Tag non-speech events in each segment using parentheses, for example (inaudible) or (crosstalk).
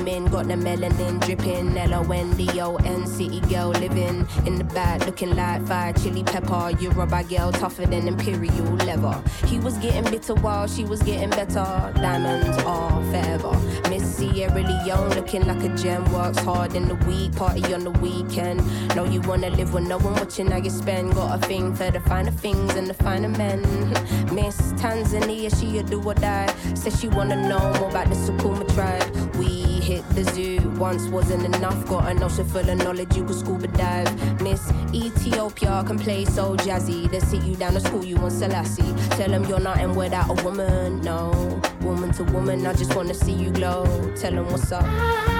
Women got the melanin dripping. N D O N city girl living in the back, looking like fire chili pepper. You're a girl tougher than Imperial Leather. He was getting bitter while she was getting better. Diamonds are forever. Miss Sierra Leone looking like a gem. Works hard in the week, party on the weekend. Know you wanna live with no one watching how you spend. Got a thing for the finer things and the finer men. Miss Tanzania, she a do or die. Says she wanna know more about the Sukuma tribe. Hit the zoo, once wasn't enough. Got an ocean full of knowledge, you could scuba dive. Miss Ethiopia can play so jazzy. They sit you down to school, you want Selassie. Tell them you're nothing without a woman, no. Woman to woman, I just wanna see you glow. Tell them what's up.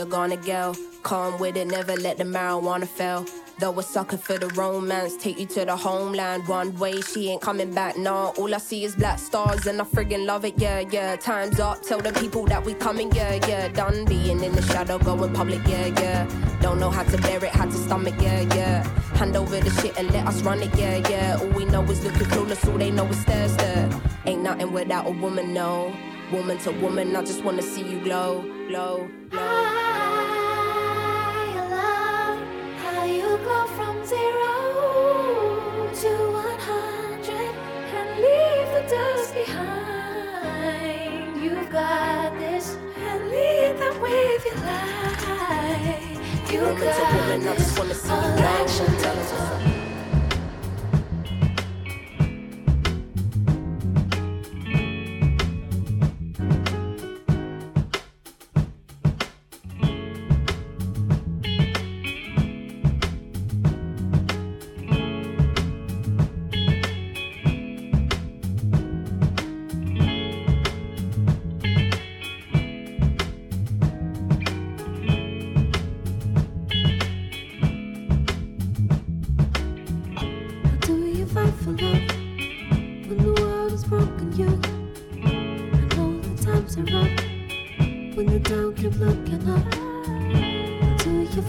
A gonna go. Calm with it, never let the marijuana fail. Though a sucker for the romance, take you to the homeland. One way, she ain't coming back, nah. All I see is black stars, and I friggin' love it, yeah, yeah. Time's up, tell the people that we coming, yeah, yeah. Done being in the shadow, going public, yeah, yeah. Don't know how to bear it, how to stomach, yeah, yeah. Hand over the shit and let us run it, yeah, yeah. All we know is looking clueless, all they know is stir. Ain't nothing without a woman, no. Woman to woman, I just wanna see you glow, glow, glow. go from zero to one hundred and leave the dust behind. You've got this and lead them with your light. Woman to woman, I just wanna see you got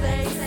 place.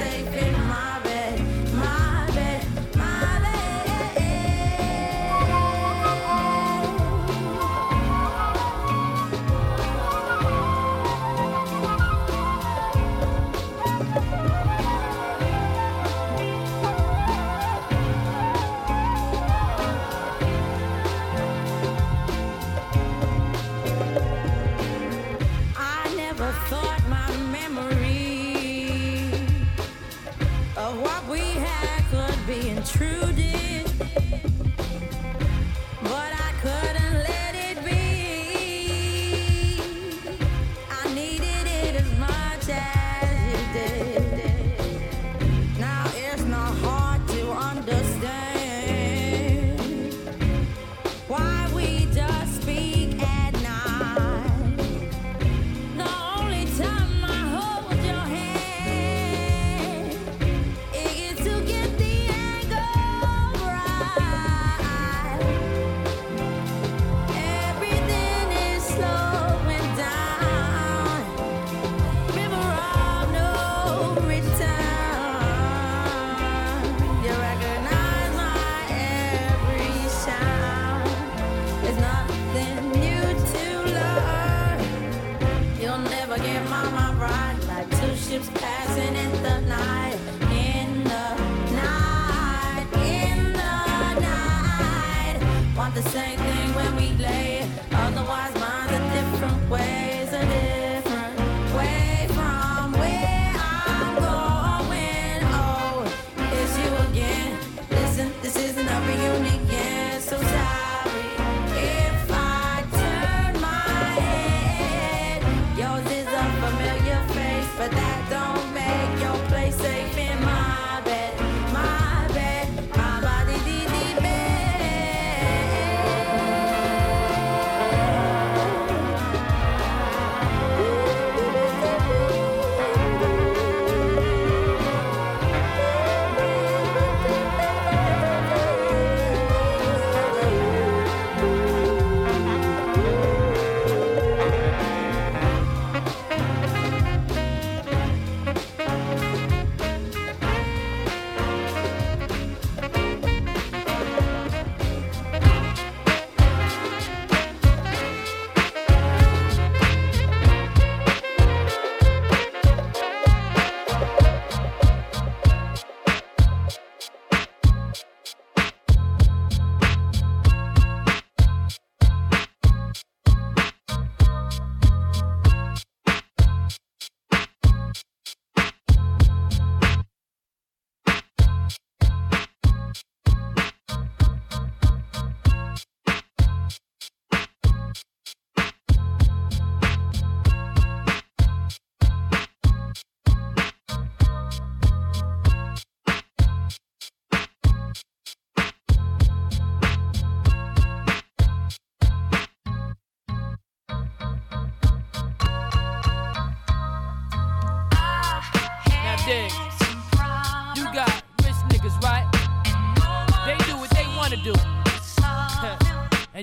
true.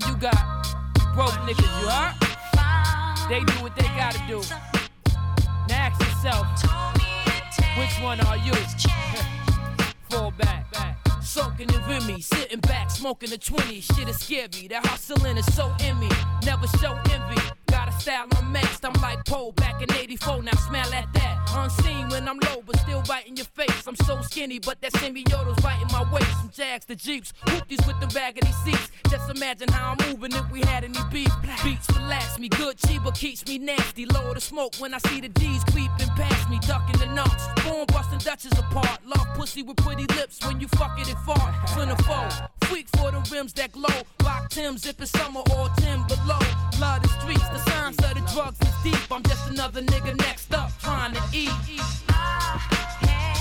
And you got broke niggas, you heard? They do what they gotta do. Now ask yourself, which one are you? (laughs) Fall back, back. Soaking in Remy, sitting back, smoking a 20. Shit is scary, that hustling is so in me. Never show envy. Got a style unmatched, I'm like Poe back in 84, now smell at that. Unseen when I'm low, I'm so skinny, but that semi-auto's right in my waist. From Jags to Jeeps, whoopties with the raggedy seats. Just imagine how I'm moving if we had any beef. Beats relax me, good Chiba keeps me nasty. Lower the smoke when I see the D's creeping past me, ducking the knocks. Born busting Dutches apart. Love pussy with pretty lips when you fuck it and fart. Cinephobe, freak for the rims that glow. Rock Tim's if it's summer or Tim below. Love the streets, the signs of the drugs is deep. I'm just another nigga next up trying to eat. Ah,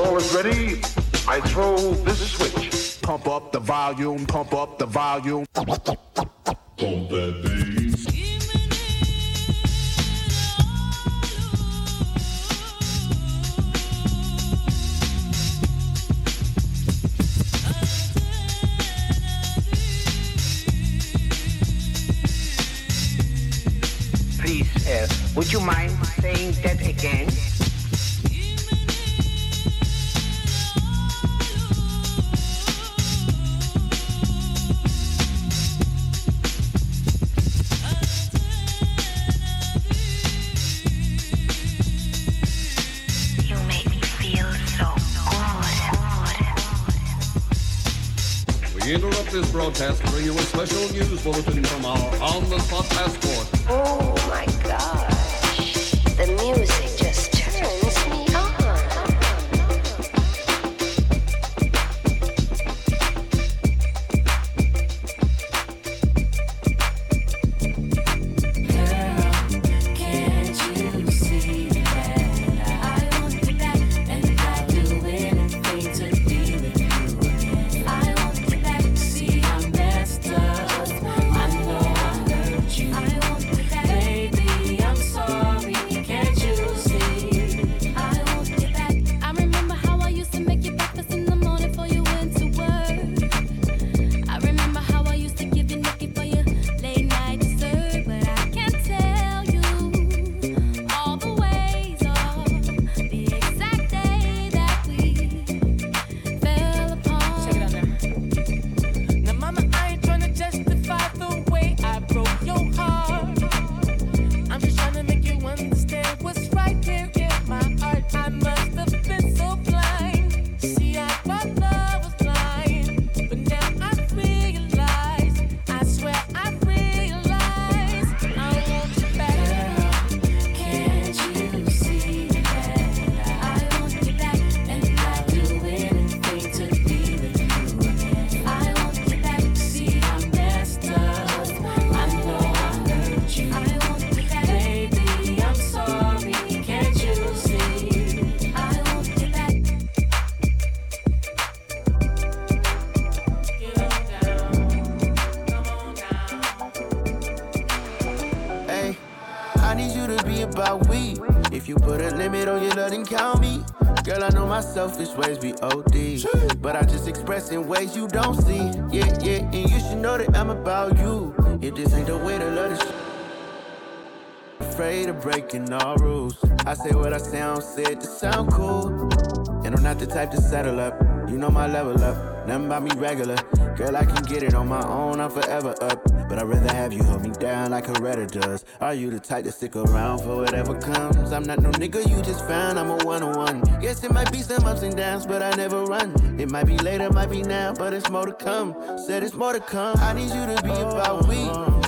all is ready, I throw this switch. Pump up the volume, pump up the volume. Pump Please, uh, would you mind saying that again? This broadcast bring you a special news bulletin from our on-the-spot passport. My selfish ways be OD. But I just express in ways you don't see. Yeah, yeah, and you should know that I'm about you. If this ain't the way to love this afraid of breaking all rules. I say what I sound, said to sound cool. And I'm not the type to settle up. You know my level up, nothing about me regular. Girl, I can get it on my own, I'm forever up. I'd rather have you hold me down like Coretta does. Are you the type to stick around for whatever comes? I'm not no nigga you just found, I'm a one on one. Yes, it might be some ups and downs, but I never run. It might be later, might be now, but it's more to come. Said it's more to come. I need you to be about we.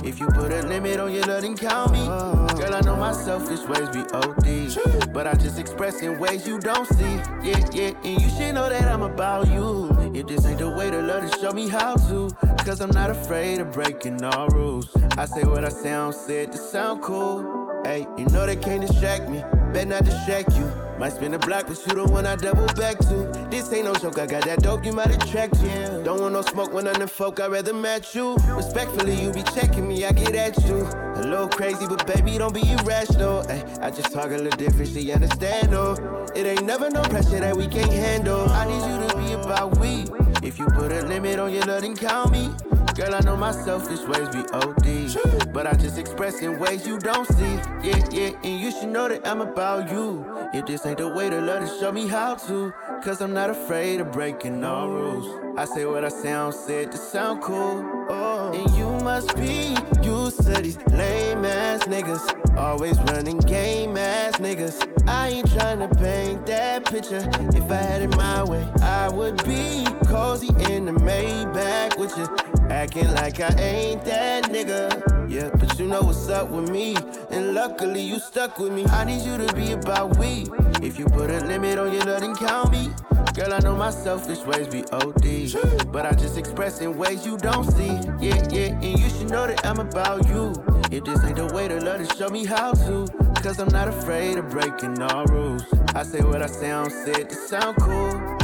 Put a limit on your love, then count me. Girl, I know my selfish ways be OD. But I just express in ways you don't see. Yeah, yeah, and you should know that I'm about you. If this ain't the way to love, then show me how to. Cause I'm not afraid of breaking all rules. I say what I sound, said to sound cool. Hey, you know they can't distract me. Better not distract you. Might spin a block, but you the one I double back to. This ain't no joke, I got that dope, you might attract you. Don't want no smoke when I'm the folk, I'd rather match you. Respectfully, you be checking me, I get at you. A little crazy, but baby, don't be irrational. Hey, I just talk a little different, she understand, no. It ain't never no pressure that we can't handle. I need you to be about we. If you put a limit on your love, then count me. Girl, I know my selfish ways be OD. But I just express in ways you don't see. Yeah, yeah, and you should know that I'm about you. If this ain't the way to love, then show me how to. Cause I'm not afraid of breaking all rules. I say what I sound, said to sound cool. Oh, and you must be used to these lame ass niggas. Always running game ass niggas. I ain't trying to paint that picture. If I had it my way, I would be cozy in the Maybach with you. Acting like I ain't that nigga. Yeah, but you know what's up with me. And luckily you stuck with me. I need you to be about we. If you put a limit on your love, then count me. Girl, I know my selfish ways be OD. But I just express in ways you don't see. Yeah, yeah, and you should know that I'm about you. If this ain't the way to love, then show me how to. Cause I'm not afraid of breaking all rules. I say what I sound, said to sound cool.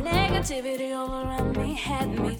negativity all around me had me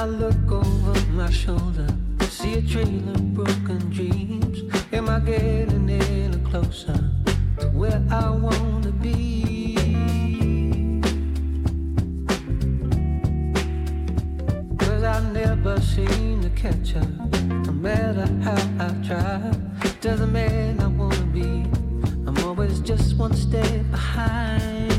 I look over my shoulder, I see a trail of broken dreams. Am I getting any closer to where I want to be? Cause I never seem to catch up, no matter how I try. Doesn't mean I wanna be, I'm always just one step behind.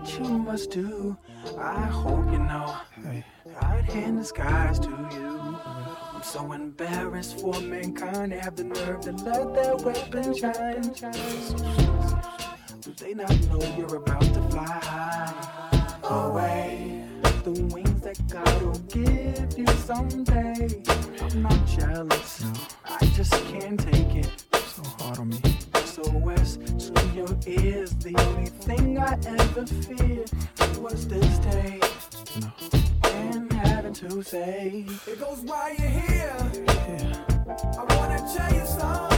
What you must do. I hope you know. I'd hand the skies to you. I'm so embarrassed for mankind. Have the nerve to let their weapons shine. Do they not know you're about to fly high away? The wings that God will give you someday. I'm not jealous. I just can't take it. So hard on me. SOS to your ears. The only thing I ever feared was this day. And having to say, it goes while you're here. I wanna tell you something.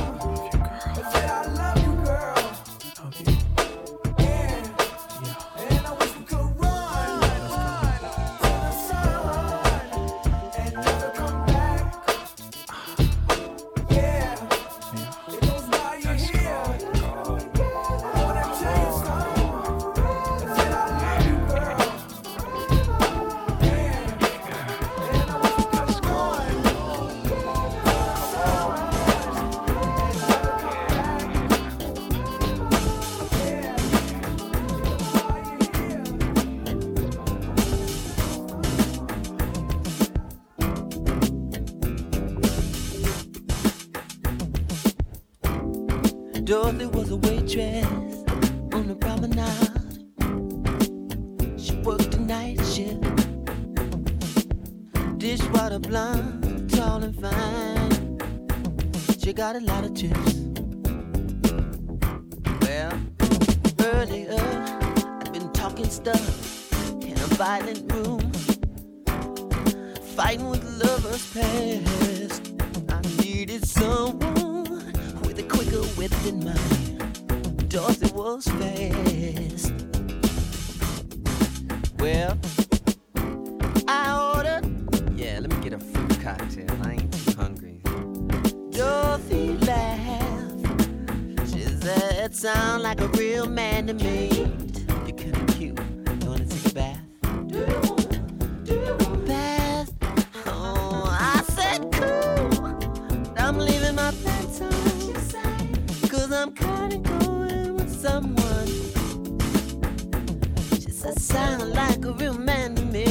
Blonde, tall and fine. She got a lot of tips. Well, earlier I've been talking stuff in a violent room, fighting with lovers past. I needed someone with a quicker wit than mine. Dorothy was fast. Well, cocktail. I ain't too hungry. Dorothy laughed. She said, it "Sound like a real man to me. You're kinda cute. You wanna take a bath? Do you want? Do you want bath? Oh, I said cool. I'm leaving my pants on. Cause I'm kinda going with someone. She said, sound like a real man to me.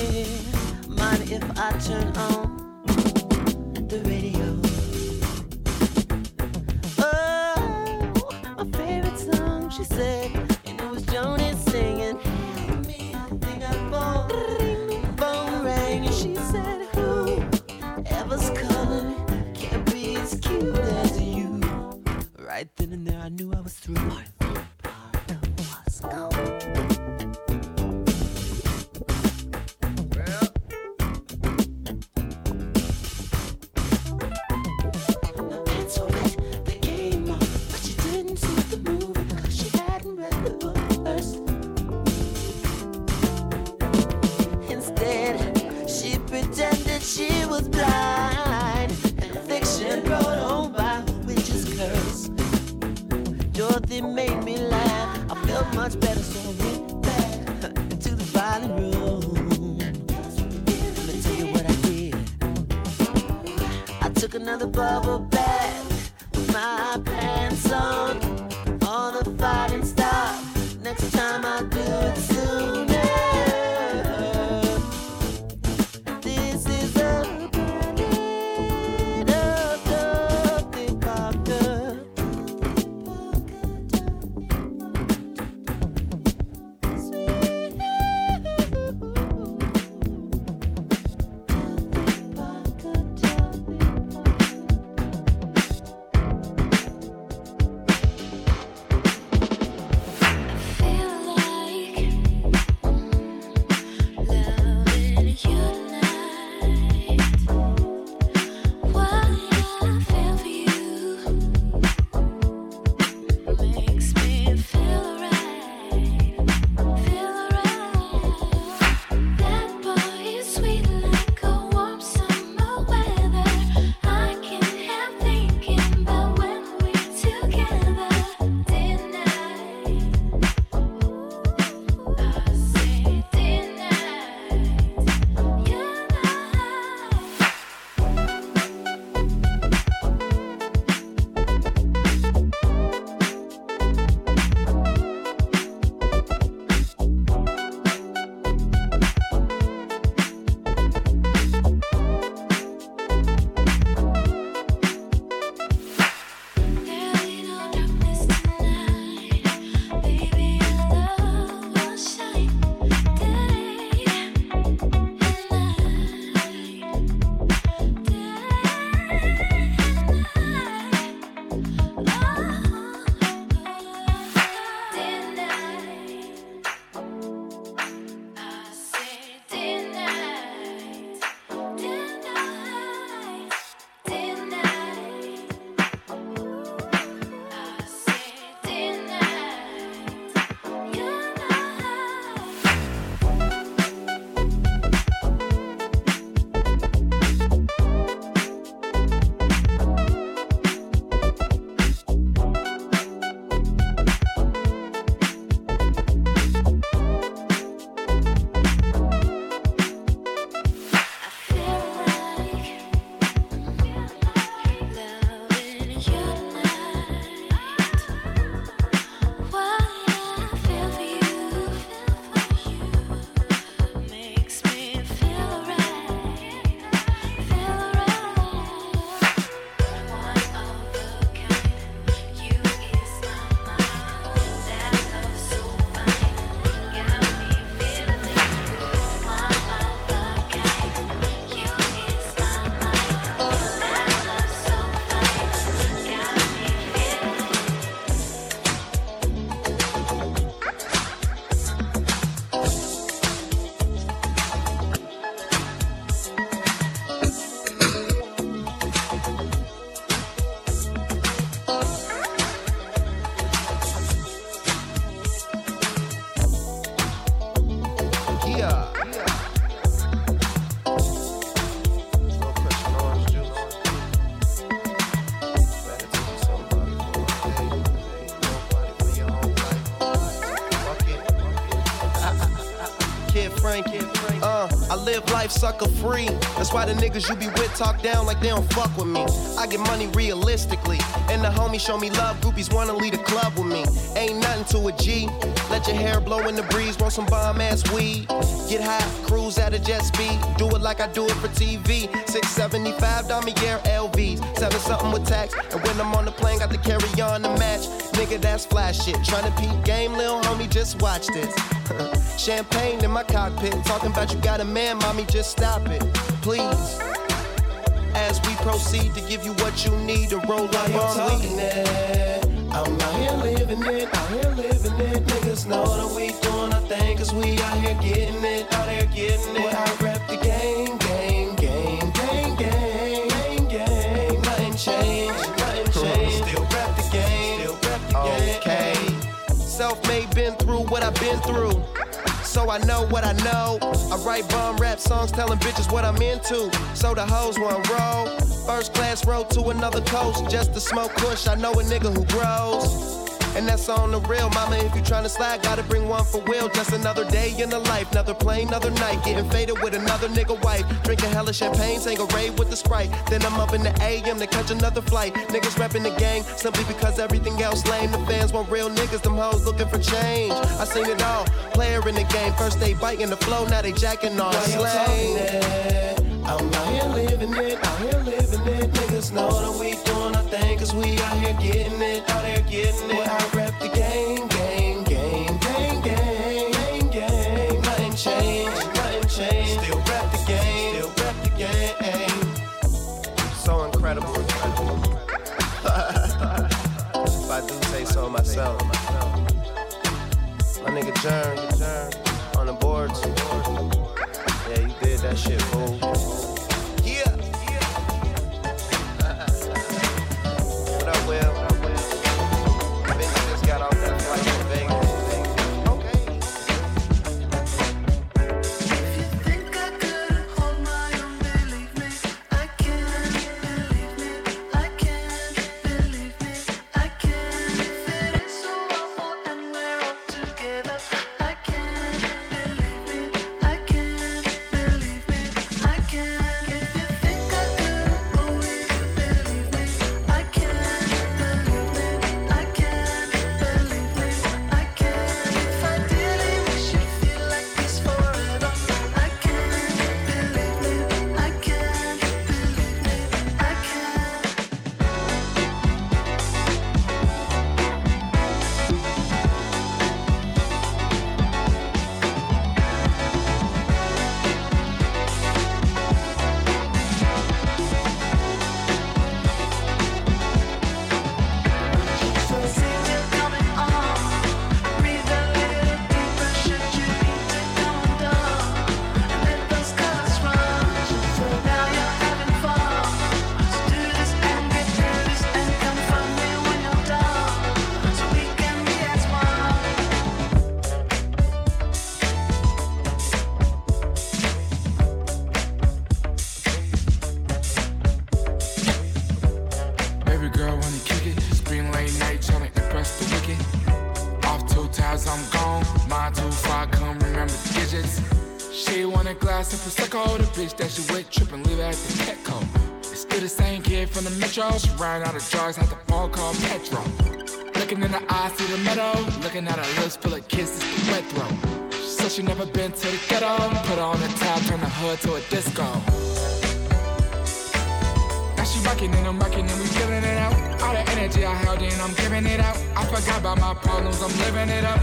Mind if I turn on life sucker free. That's why the niggas you be with talk down like they don't fuck with me. I get money realistically. And the homies show me love. Groupies wanna lead a club with me. Ain't nothing to a G. Let your hair blow in the breeze. Want some bomb ass weed. Get high, cruise at a jet speed. Do it like I do it for TV. 675 Damier LVs. Seven something with tax. And when I'm on the plane, got to carry on the match. Nigga, that's flash shit. Tryna peep game, lil homie, just watch this. Champagne in my cockpit. Talking about you got a man, mommy, just stop it. Please. As we proceed to give you what you need to roll up on weed. I'm out here living it, out here living it. Niggas know that we doing our thing, cause we out here getting it, out here getting it. Well, I rep the game, game, game, game, game, game, game. Nothing changed, nothing changed. Still rep the game, still rep the game. Okay. Self-made, been through what I've been through. So I know what I know. I write bomb rap songs telling bitches what I'm into. So the hoes want roll. First class road to another coast just to smoke kush. I know a nigga who grows. And that's on the real, mama. If you tryna slide, gotta bring one for Will. Just another day in the life, another plane, another night. Getting faded with another nigga wife. Drinking hella champagne, rave with the sprite. Then I'm up in the AM to catch another flight. Niggas repping the gang simply because everything else lame. The fans want real niggas, them hoes looking for change. I seen it all. Player in the game, first they biting the flow, now they jacking on slang. I'm out here living it, out here living it. Niggas know that we doing our thing, cause we out here getting it, out here getting it. Myself. My nigga Jern, on the boards. Yeah, you did that shit, fool. Ran out of drugs, had the phone call Petro. Looking in the eyes, see the meadow. Looking at her lips full of kisses, the wet throat. She said she never been to the ghetto. Put her on the top, turn the hood to a disco. Now she rockin' and I'm rockin' and we feelin' it out. All the energy I held in, I'm giving it out. I forgot about my problems, I'm living it up.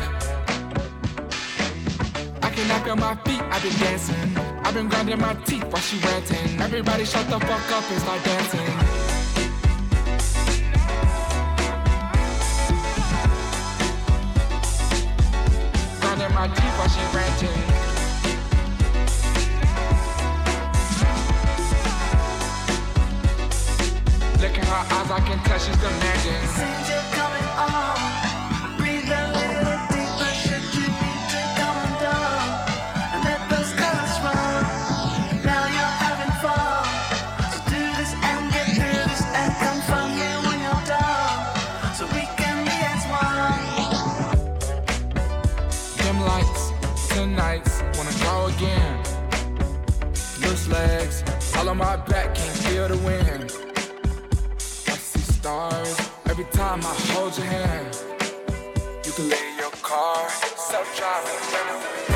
I can knock on my feet, I've been dancing. I've been grinding my teeth while she ranting. Everybody shut the fuck up and start dancing. My while she ranting. Look in her eyes, I can tell she's demanding. Dim stars every time I hold your hand. You can lay in your car, self-driving.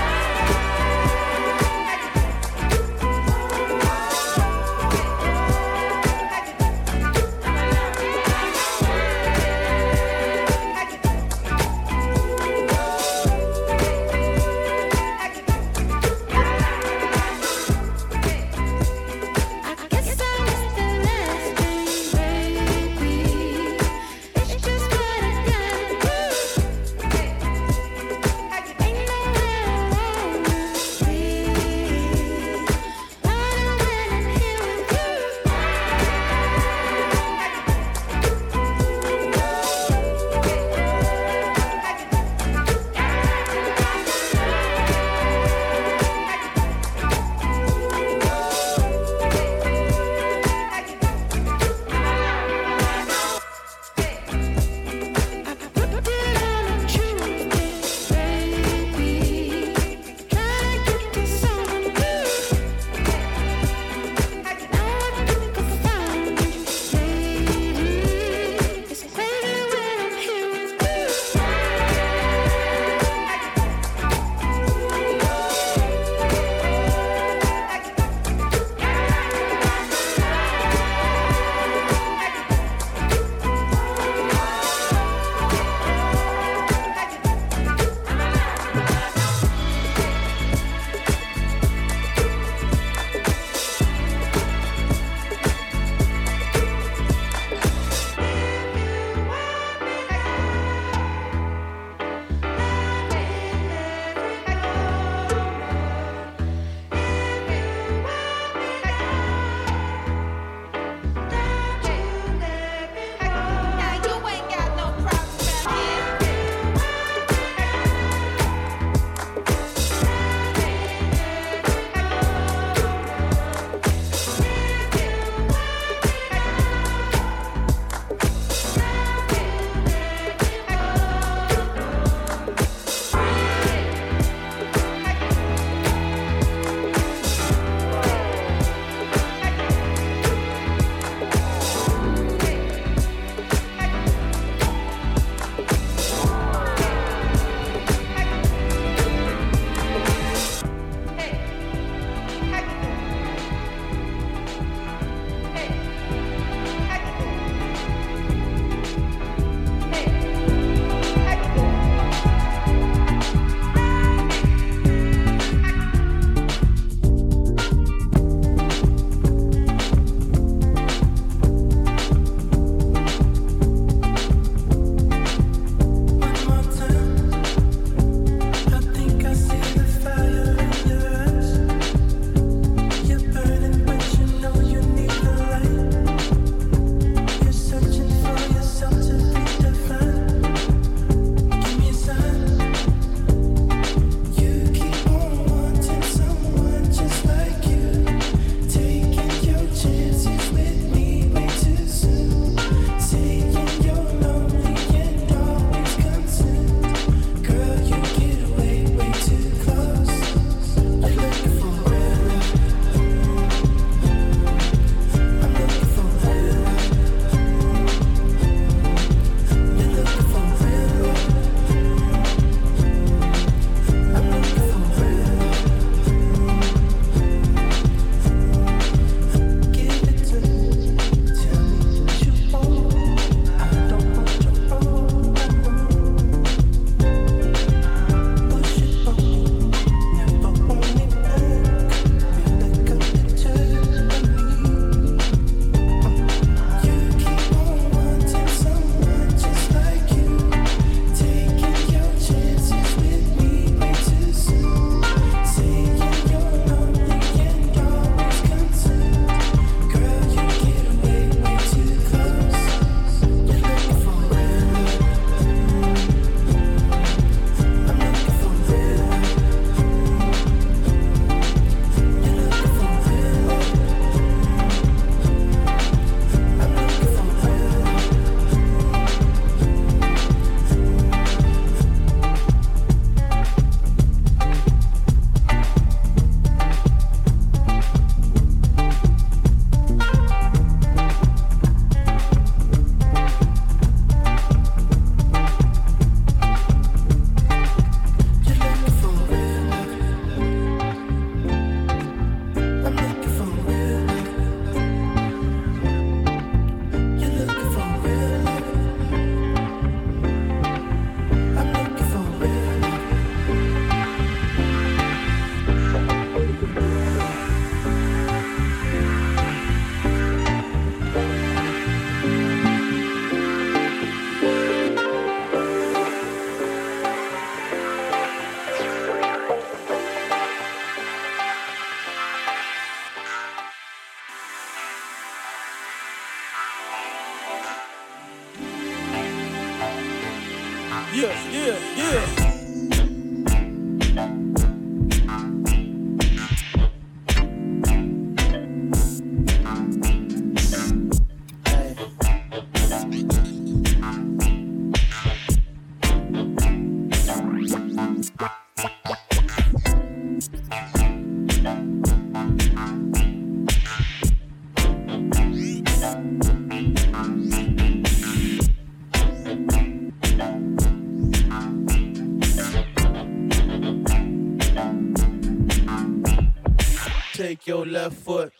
Foot,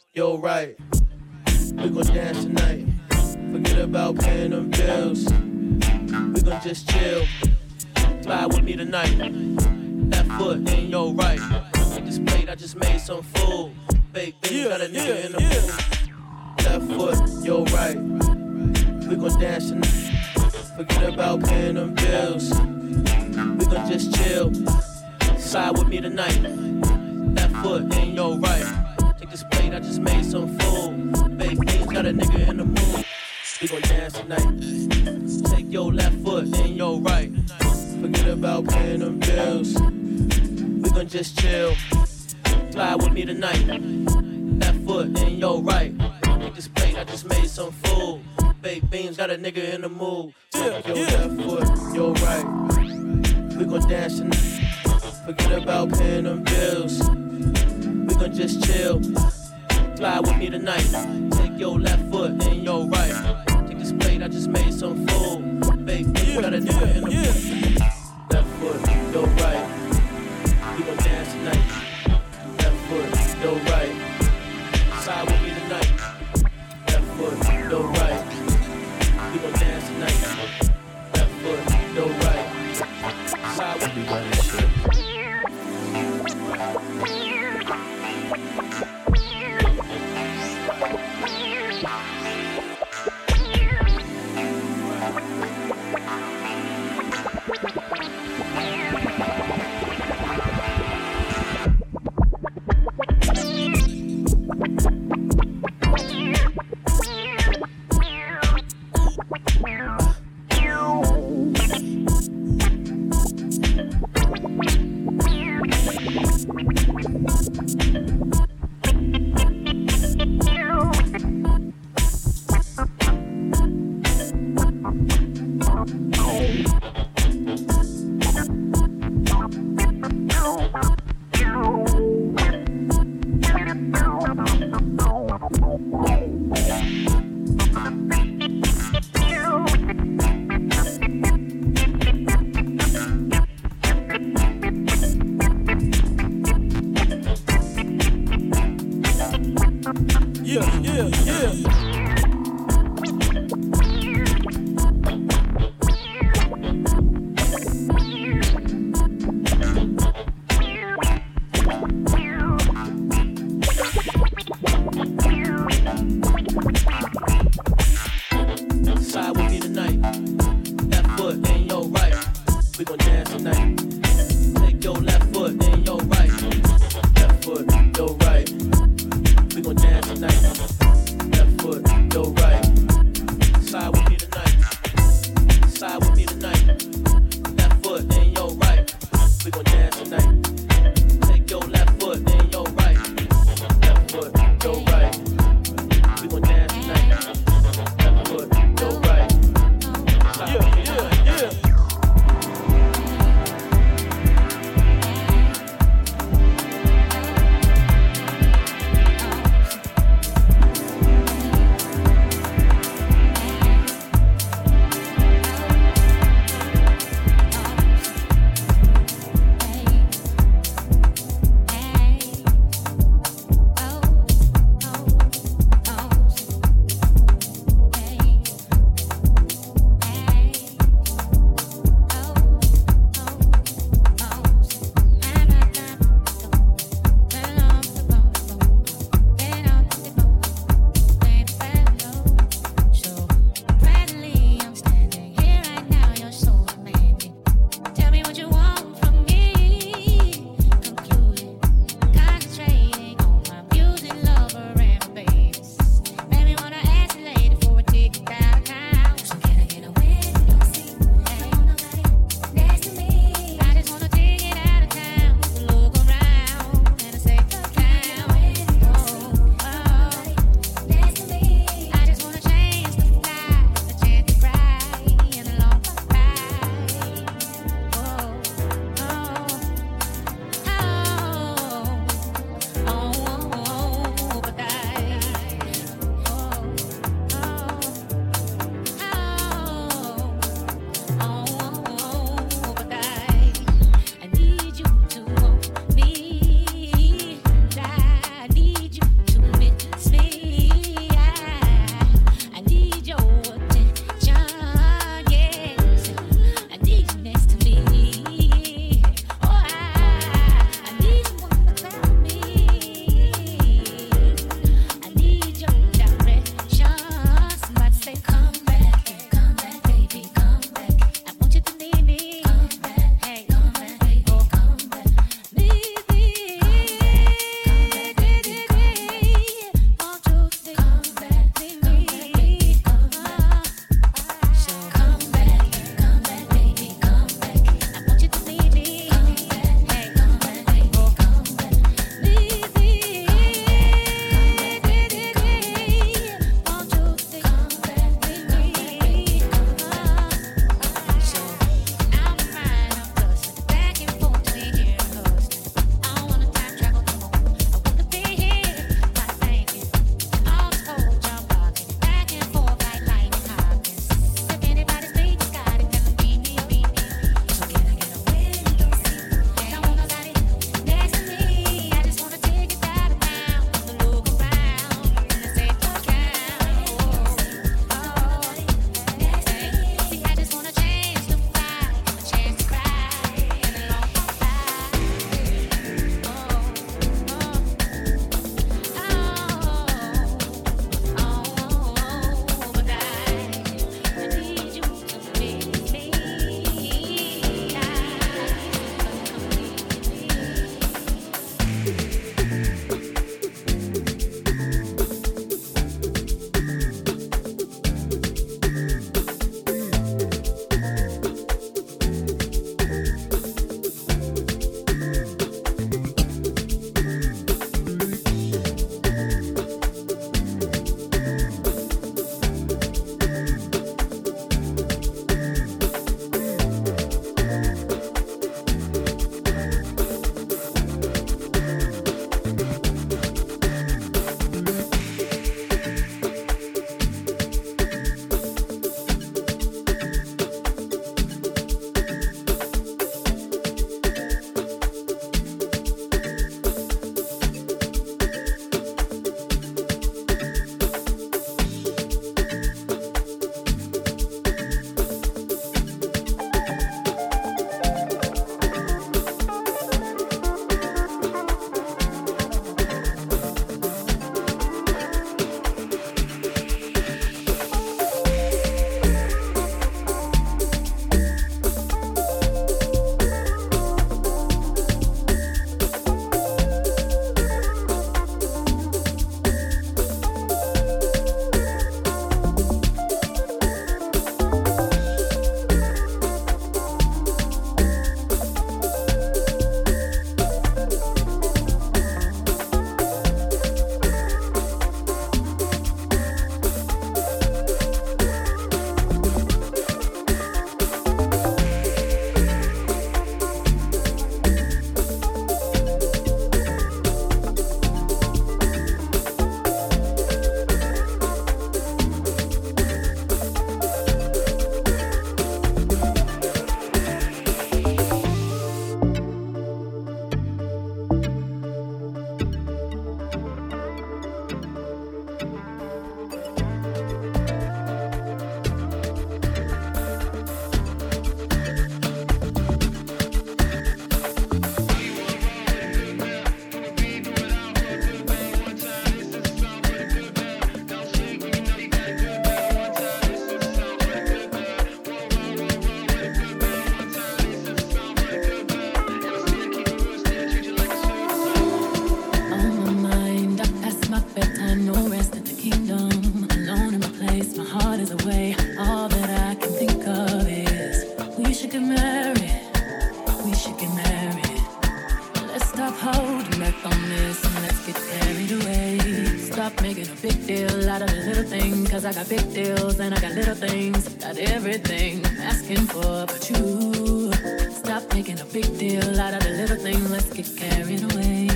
big deal out of the little thing. Cause I got big deals and I got little things. Got everything I'm asking for, but you stop making a big deal out of the little things. Let's get carried away.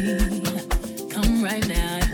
Come right now.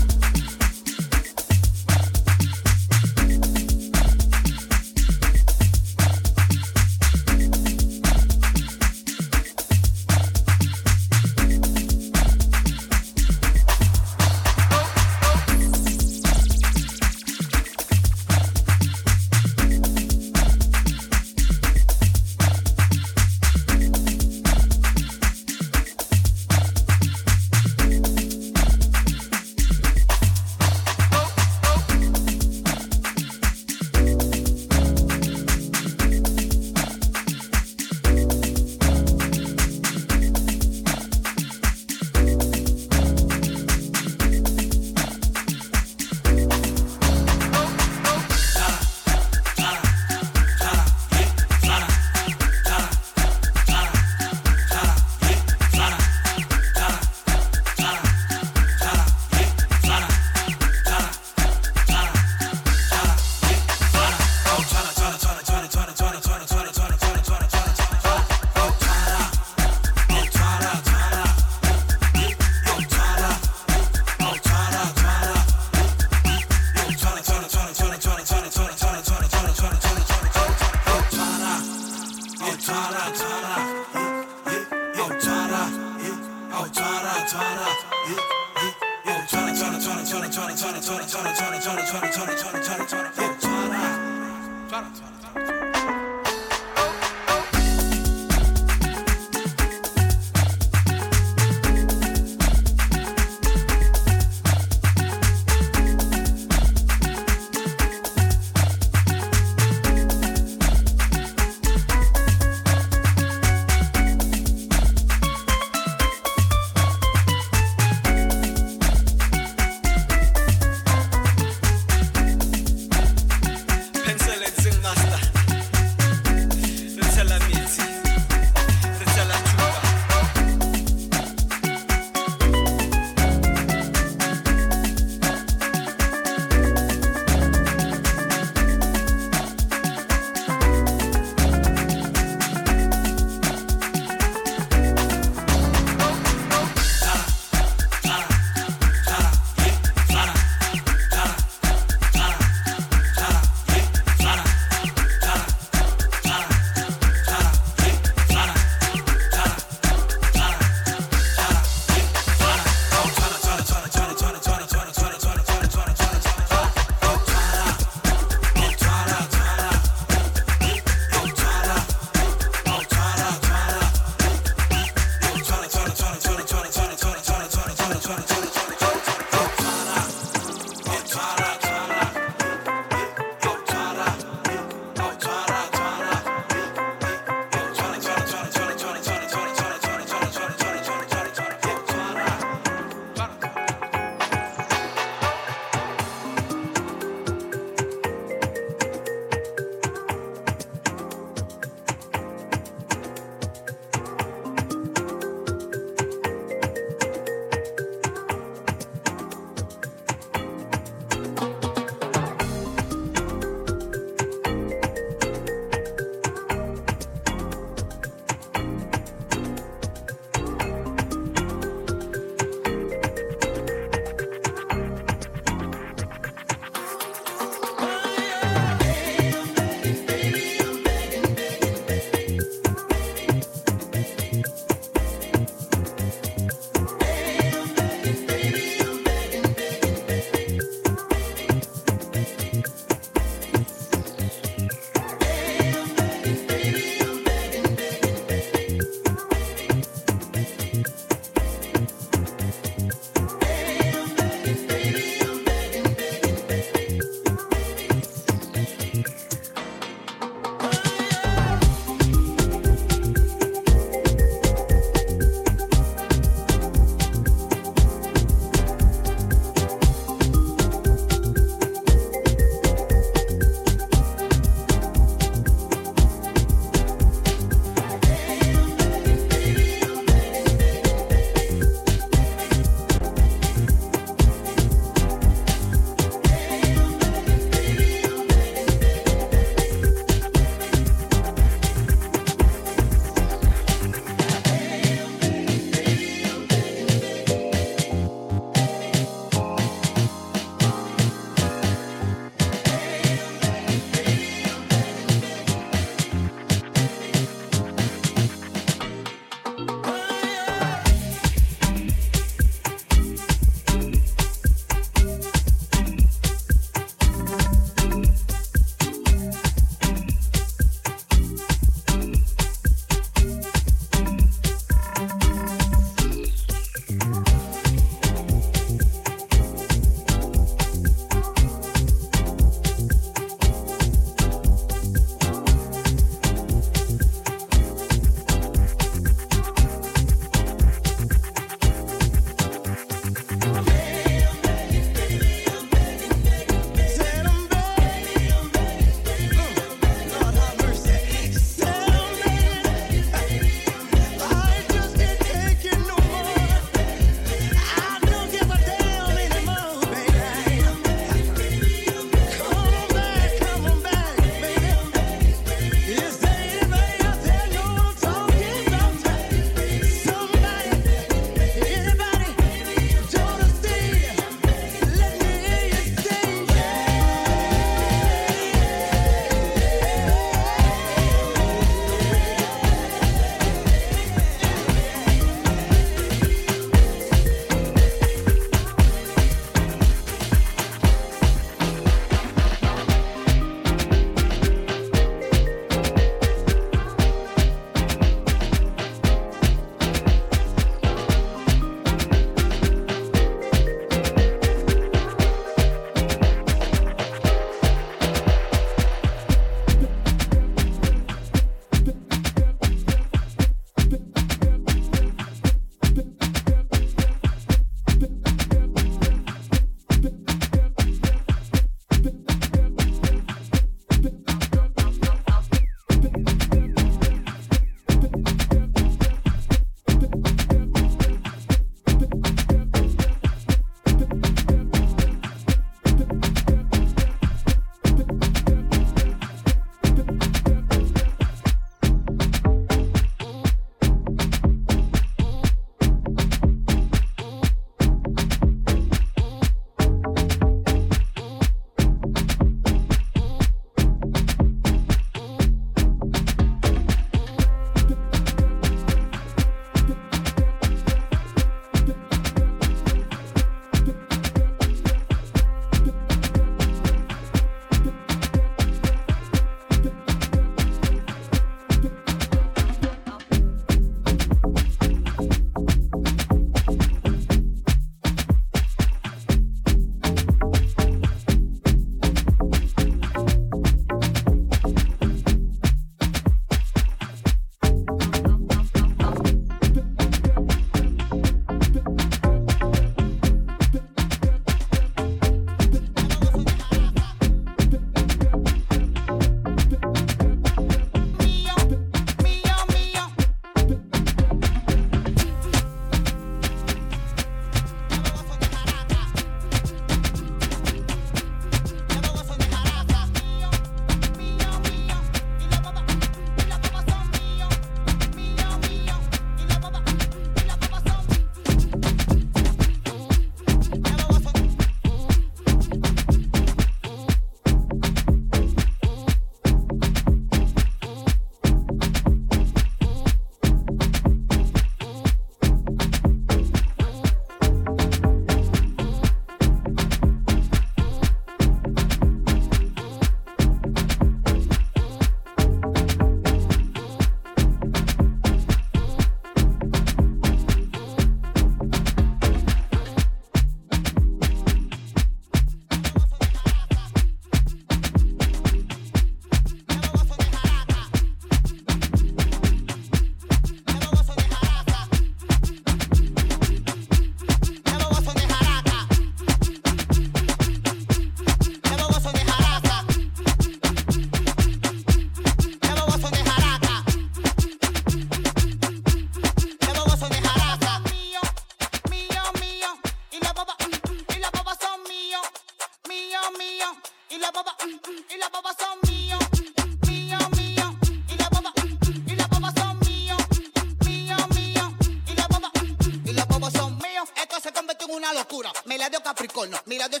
Mira de